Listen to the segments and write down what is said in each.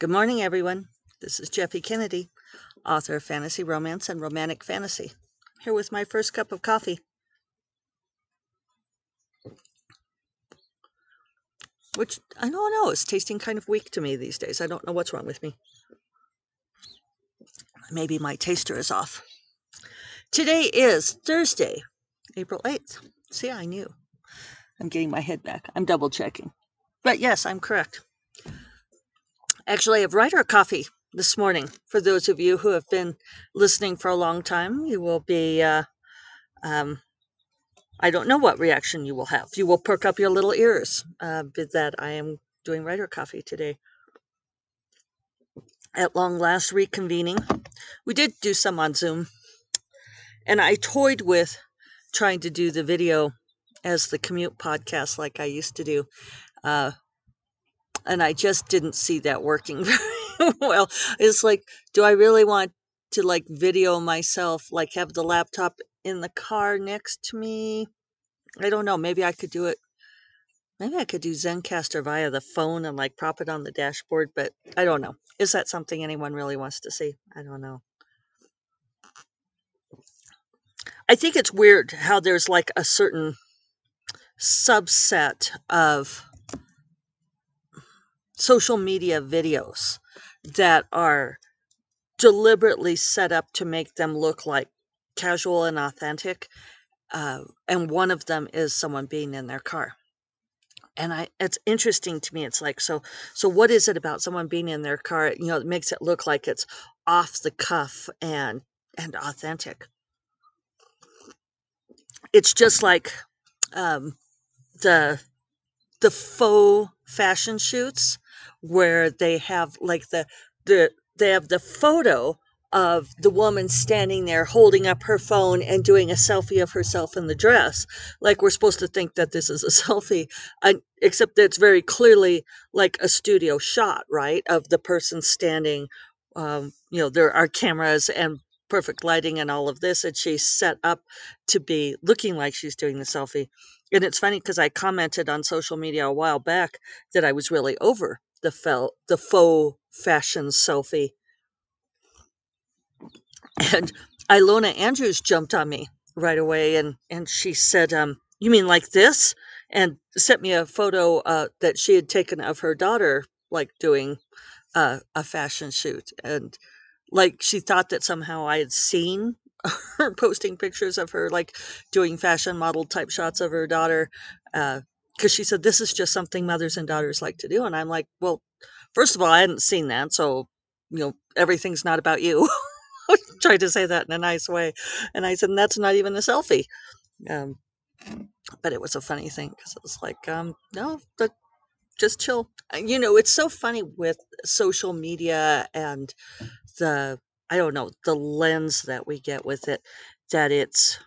Good morning, everyone. This is Jeffe Kennedy, author of fantasy romance and romantic fantasy. Here with my first cup of coffee. Which I don't know, it's tasting kind of weak to me these days. I don't know what's wrong with me. Maybe my taster is off. Today is Thursday, April 8th. See, I knew. I'm getting my head back. I'm double checking. But yes, I'm correct. Actually, I have writer coffee this morning. For those of you who have been listening for a long time, you will be, uh, um, I don't know what reaction you will have. You will perk up your little ears uh, that I am doing writer coffee today. At long last reconvening, we did do some on Zoom, and I toyed with trying to do the video as the commute podcast like I used to do. Uh, and I just didn't see that working very well. It's like, do I really want to like video myself, like have the laptop in the car next to me? I don't know. Maybe I could do it. Maybe I could do Zencastr via the phone and like prop it on the dashboard, but I don't know. Is that something anyone really wants to see? I don't know. I think it's weird how there's like a certain subset of social media videos that are deliberately set up to make them look like casual and authentic. Uh, and one of them is someone being in their car. And I, it's interesting to me. It's like, so, so what is it about someone being in their car? You know, it makes it look like it's off the cuff and, and authentic. It's just like, um, the, the faux fashion shoots where they have like the the they have the photo of the woman standing there holding up her phone and doing a selfie of herself in the dress. Like we're supposed to think that this is a selfie except that it's very clearly like a studio shot right of the person standing um, you know there are cameras and perfect lighting and all of this and she's set up to be looking like she's doing the selfie. And it's funny because i commented on social media a while back that i was really over the fel- the faux fashion selfie. And Ilona Andrews jumped on me right away and, and she said, um, You mean like this? And sent me a photo uh, that she had taken of her daughter, like doing uh, a fashion shoot. And like she thought that somehow I had seen her posting pictures of her, like doing fashion model type shots of her daughter. Uh, because she said this is just something mothers and daughters like to do and i'm like well first of all i hadn't seen that so you know everything's not about you. Tried to say that in a nice way and i said that's not even a selfie. Um, but it was a funny thing because it was like um, no but just chill. You know it's so funny with social media and the i don't know the lens that we get with it that it's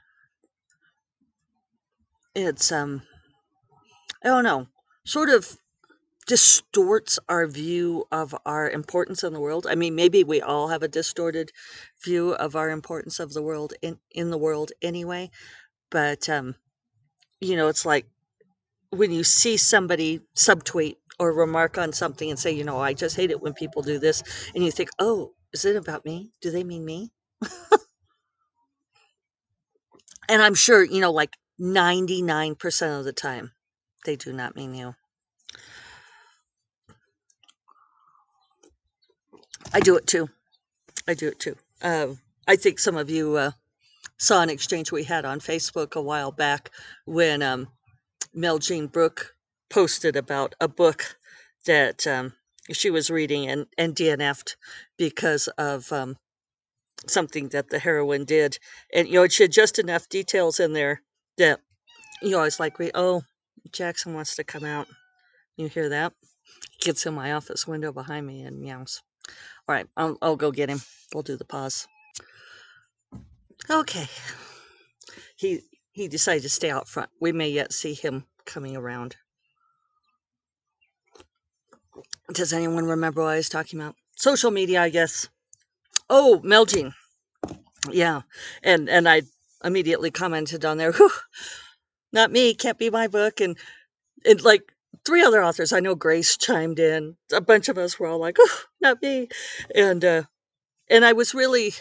it's um I don't know, sort of distorts our view of our importance in the world. I mean, maybe we all have a distorted view of our importance of the world in in the world anyway, but um you know, it's like when you see somebody subtweet or remark on something and say, you know, I just hate it when people do this and you think, "Oh, is it about me? Do they mean me?" and I'm sure, you know, like 99% of the time they do not mean you. I do it too. I do it too. Uh, I think some of you uh, saw an exchange we had on Facebook a while back when um, Meljean Brook posted about a book that um, she was reading and, and DNF'd because of um, something that the heroine did. And, you know, she had just enough details in there that, you was like, oh, Jackson wants to come out. You hear that? Gets in my office window behind me and meows. All right, I'll, I'll go get him. We'll do the pause. Okay. He he decided to stay out front. We may yet see him coming around. Does anyone remember what I was talking about? Social media, I guess. Oh, Meljean. Yeah. And and I immediately commented on there, Whew, not me, can't be my book. And and like three other authors. I know Grace chimed in. A bunch of us were all like, "Oh, not me," and uh, and I was really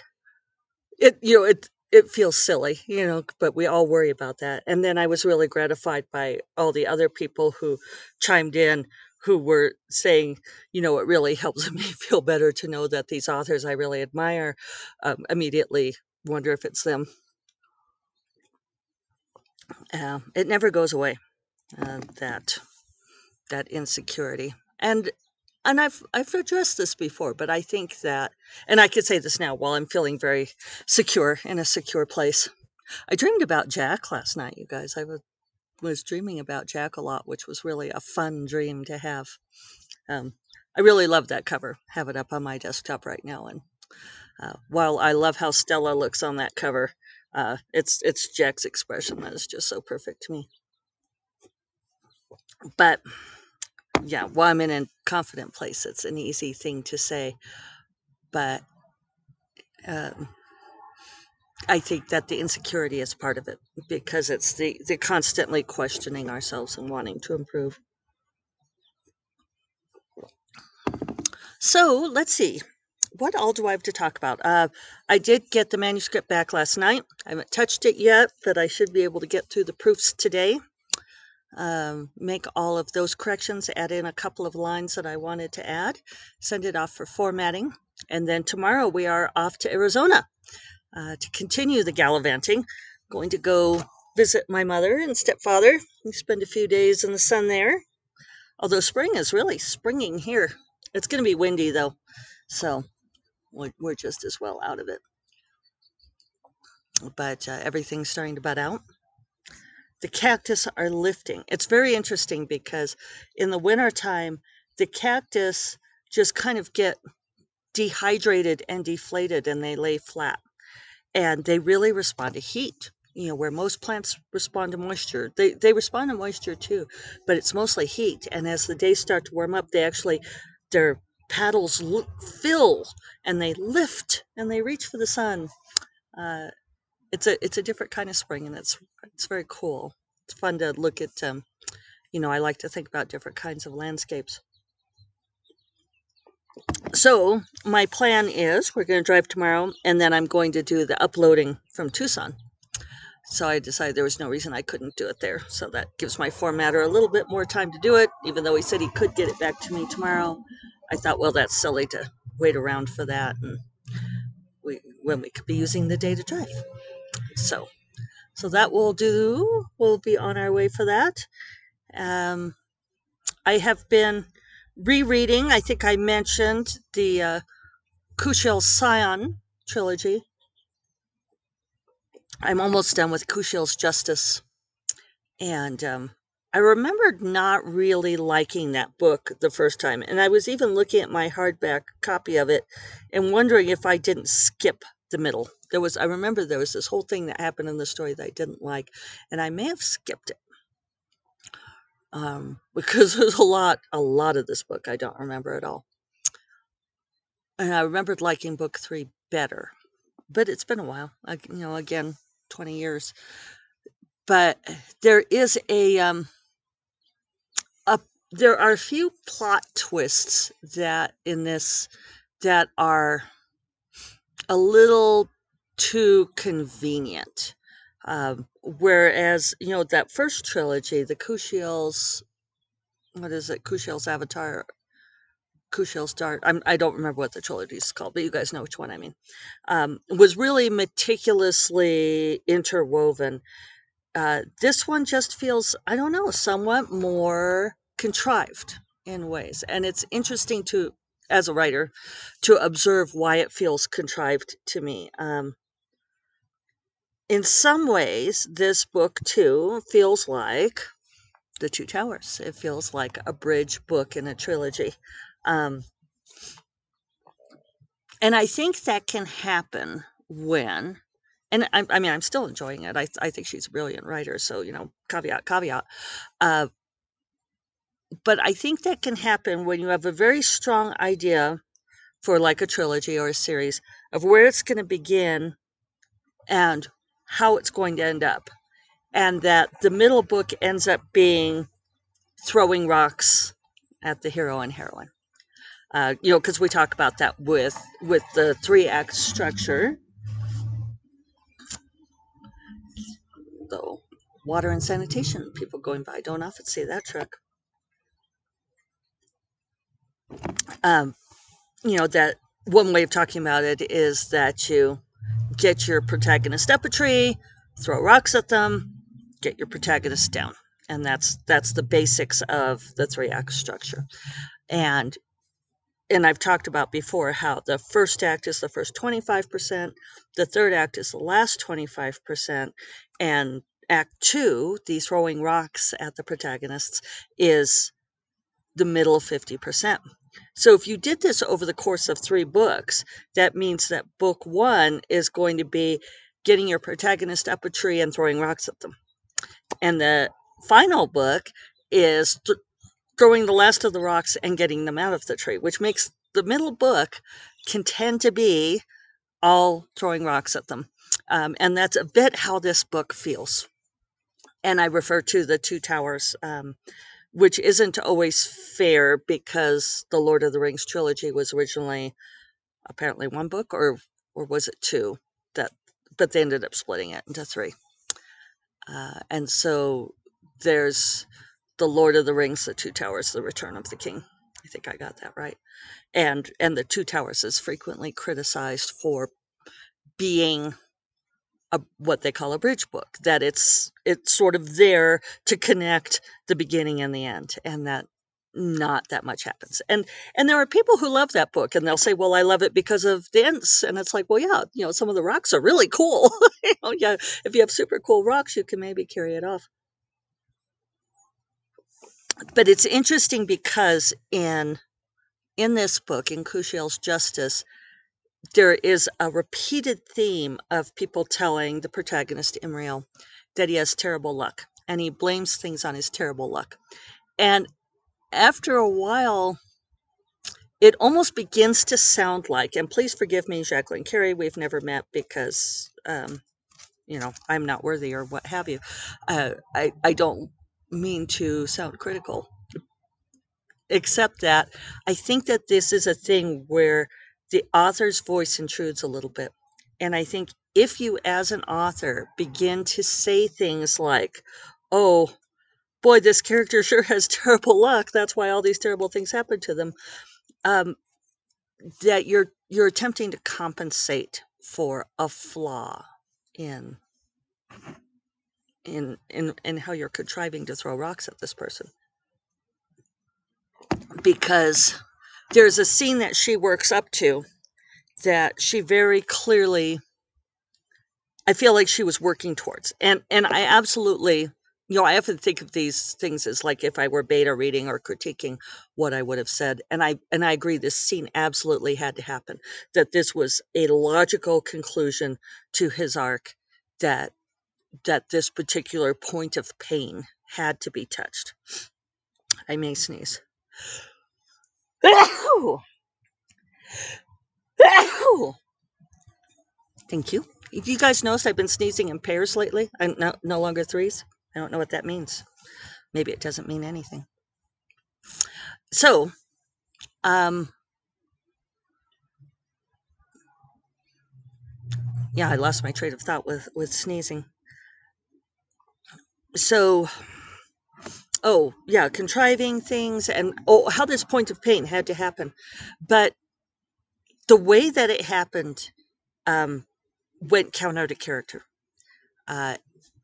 it. You know, it it feels silly, you know, but we all worry about that. And then I was really gratified by all the other people who chimed in who were saying, you know, it really helps me feel better to know that these authors I really admire um, immediately wonder if it's them. Uh, it never goes away. Uh, that that insecurity and and I've I've addressed this before, but I think that, and I could say this now while I'm feeling very secure in a secure place. I dreamed about Jack last night, you guys. I was was dreaming about Jack a lot, which was really a fun dream to have. Um, I really love that cover. Have it up on my desktop right now. And uh, while I love how Stella looks on that cover, uh, it's it's Jack's expression that is just so perfect to me. But yeah, while I'm in a confident place, it's an easy thing to say. But um, I think that the insecurity is part of it because it's the, the constantly questioning ourselves and wanting to improve. So let's see. What all do I have to talk about? Uh, I did get the manuscript back last night. I haven't touched it yet, but I should be able to get through the proofs today um, make all of those corrections, add in a couple of lines that I wanted to add, send it off for formatting. And then tomorrow we are off to Arizona uh, to continue the gallivanting. Going to go visit my mother and stepfather. and spend a few days in the sun there. Although spring is really springing here. It's going to be windy though, so we're just as well out of it. But uh, everything's starting to bud out the cactus are lifting. It's very interesting because in the wintertime, the cactus just kind of get dehydrated and deflated and they lay flat. And they really respond to heat. You know, where most plants respond to moisture, they, they respond to moisture too, but it's mostly heat. And as the days start to warm up, they actually, their petals fill and they lift and they reach for the sun. Uh, it's a it's a different kind of spring and it's it's very cool. It's fun to look at um, you know i like to think about different kinds of landscapes. So my plan is we're going to drive tomorrow and then i'm going to do the uploading from tucson. So i decided there was no reason i couldn't do it there so that gives my formatter a little bit more time to do it even though he said he could get it back to me tomorrow i thought well that's silly to wait around for that and we, when we could be using the day to drive so, so that will do. We'll be on our way for that. Um, I have been rereading. I think I mentioned the uh, Scion trilogy. I'm almost done with Kushiel's Justice, and um, I remembered not really liking that book the first time, and I was even looking at my hardback copy of it and wondering if I didn't skip the middle. There was I remember there was this whole thing that happened in the story that I didn't like, and I may have skipped it. Um, because there's a lot, a lot of this book I don't remember at all. And I remembered liking book three better, but it's been a while. I, you know, again, twenty years. But there is a um, there are a few plot twists that in this that are a little too convenient. Um, whereas, you know, that first trilogy, the Kushiel's, what is it, Kushiel's Avatar, Kushiel's Dart, I'm, I don't remember what the trilogy is called, but you guys know which one I mean, um, was really meticulously interwoven. Uh, this one just feels, I don't know, somewhat more contrived in ways. And it's interesting to as a writer to observe why it feels contrived to me. Um, in some ways, this book too feels like The Two Towers. It feels like a bridge book in a trilogy. Um, and I think that can happen when, and I, I mean, I'm still enjoying it. I, I think she's a brilliant writer. So, you know, caveat, caveat. Uh, but I think that can happen when you have a very strong idea for like a trilogy or a series of where it's going to begin and how it's going to end up. And that the middle book ends up being throwing rocks at the hero and heroine. Uh, you know, because we talk about that with with the three act structure. Though water and sanitation people going by don't often see that truck. Um, you know that one way of talking about it is that you get your protagonist up a tree, throw rocks at them, get your protagonist down. And that's that's the basics of the three act structure. And and I've talked about before how the first act is the first 25%, the third act is the last 25%, and act 2, the throwing rocks at the protagonists is the middle 50%. So if you did this over the course of 3 books, that means that book 1 is going to be getting your protagonist up a tree and throwing rocks at them. And the final book is th- throwing the last of the rocks and getting them out of the tree, which makes the middle book can tend to be all throwing rocks at them. Um, and that's a bit how this book feels. And I refer to the Two Towers, um, which isn't always fair because the Lord of the Rings trilogy was originally apparently one book, or or was it two? That but they ended up splitting it into three. Uh, and so there's the Lord of the Rings, the Two Towers, the Return of the King. I think I got that right. And and the Two Towers is frequently criticized for being a, what they call a bridge book. That it's it's sort of there to connect the beginning and the end, and that not that much happens. And and there are people who love that book and they'll say, "Well, I love it because of dance." And it's like, "Well, yeah, you know, some of the rocks are really cool. you know, yeah, if you have super cool rocks, you can maybe carry it off." But it's interesting because in in this book, in Kushiel's Justice, there is a repeated theme of people telling the protagonist Imriel that he has terrible luck and he blames things on his terrible luck. And after a while, it almost begins to sound like, and please forgive me, Jacqueline Carey, we've never met because, um, you know, I'm not worthy or what have you. Uh, I, I don't mean to sound critical, except that I think that this is a thing where the author's voice intrudes a little bit. And I think if you, as an author, begin to say things like, oh, boy, this character sure has terrible luck. That's why all these terrible things happen to them. Um, that you're you're attempting to compensate for a flaw in in in in how you're contriving to throw rocks at this person because there's a scene that she works up to that she very clearly I feel like she was working towards. And and I absolutely you know, I often think of these things as like if I were beta reading or critiquing what I would have said. And I and I agree this scene absolutely had to happen. That this was a logical conclusion to his arc that that this particular point of pain had to be touched. I may sneeze. Thank you. If you guys noticed, I've been sneezing in pairs lately. I'm no, no longer threes. I don't know what that means. Maybe it doesn't mean anything. So, um, yeah, I lost my train of thought with with sneezing. So, oh yeah, contriving things and oh how this point of pain had to happen, but the way that it happened um, went counter to character. Uh,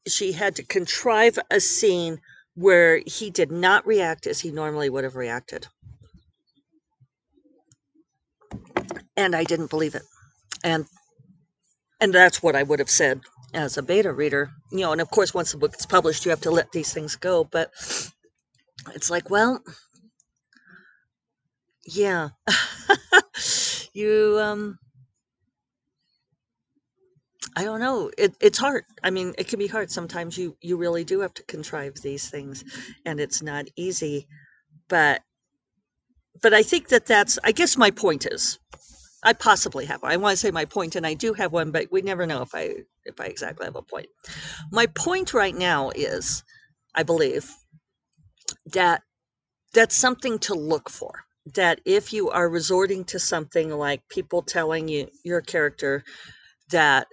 she had to contrive a scene where he did not react as he normally would have reacted. And I didn't believe it. And and that's what I would have said as a beta reader. You know, and of course once the book is published you have to let these things go, but it's like, well, yeah. you um I don't know. It, it's hard. I mean, it can be hard. Sometimes you you really do have to contrive these things, and it's not easy. But but I think that that's. I guess my point is, I possibly have. I want to say my point, and I do have one, but we never know if I if I exactly have a point. My point right now is, I believe, that that's something to look for. That if you are resorting to something like people telling you your character that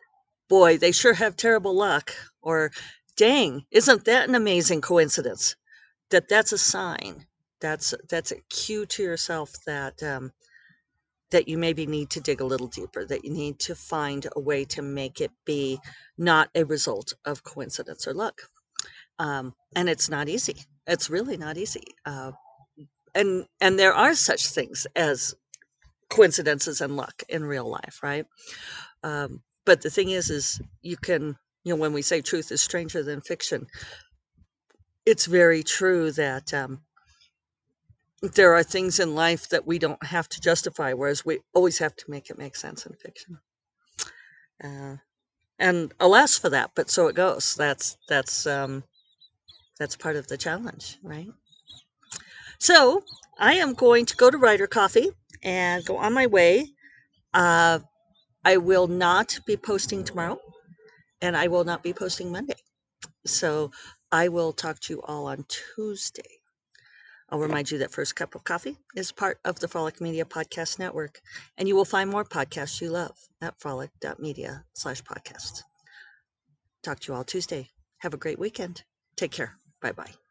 boy, they sure have terrible luck or dang, isn't that an amazing coincidence? That that's a sign. That's that's a cue to yourself that um, that you maybe need to dig a little deeper, that you need to find a way to make it be not a result of coincidence or luck. Um, and it's not easy. It's really not easy. Uh, and and there are such things as coincidences and luck in real life, right? Um, but the thing is, is you can, you know, when we say truth is stranger than fiction, it's very true that um, there are things in life that we don't have to justify, whereas we always have to make it make sense in fiction. Uh, and alas for that, but so it goes. That's that's um, that's part of the challenge, right? So I am going to go to Writer Coffee and go on my way. Uh, I will not be posting tomorrow, and I will not be posting Monday. So I will talk to you all on Tuesday. I'll remind you that First Cup of Coffee is part of the Frolic Media Podcast Network, and you will find more podcasts you love at frolic.media slash podcast. Talk to you all Tuesday. Have a great weekend. Take care. Bye bye.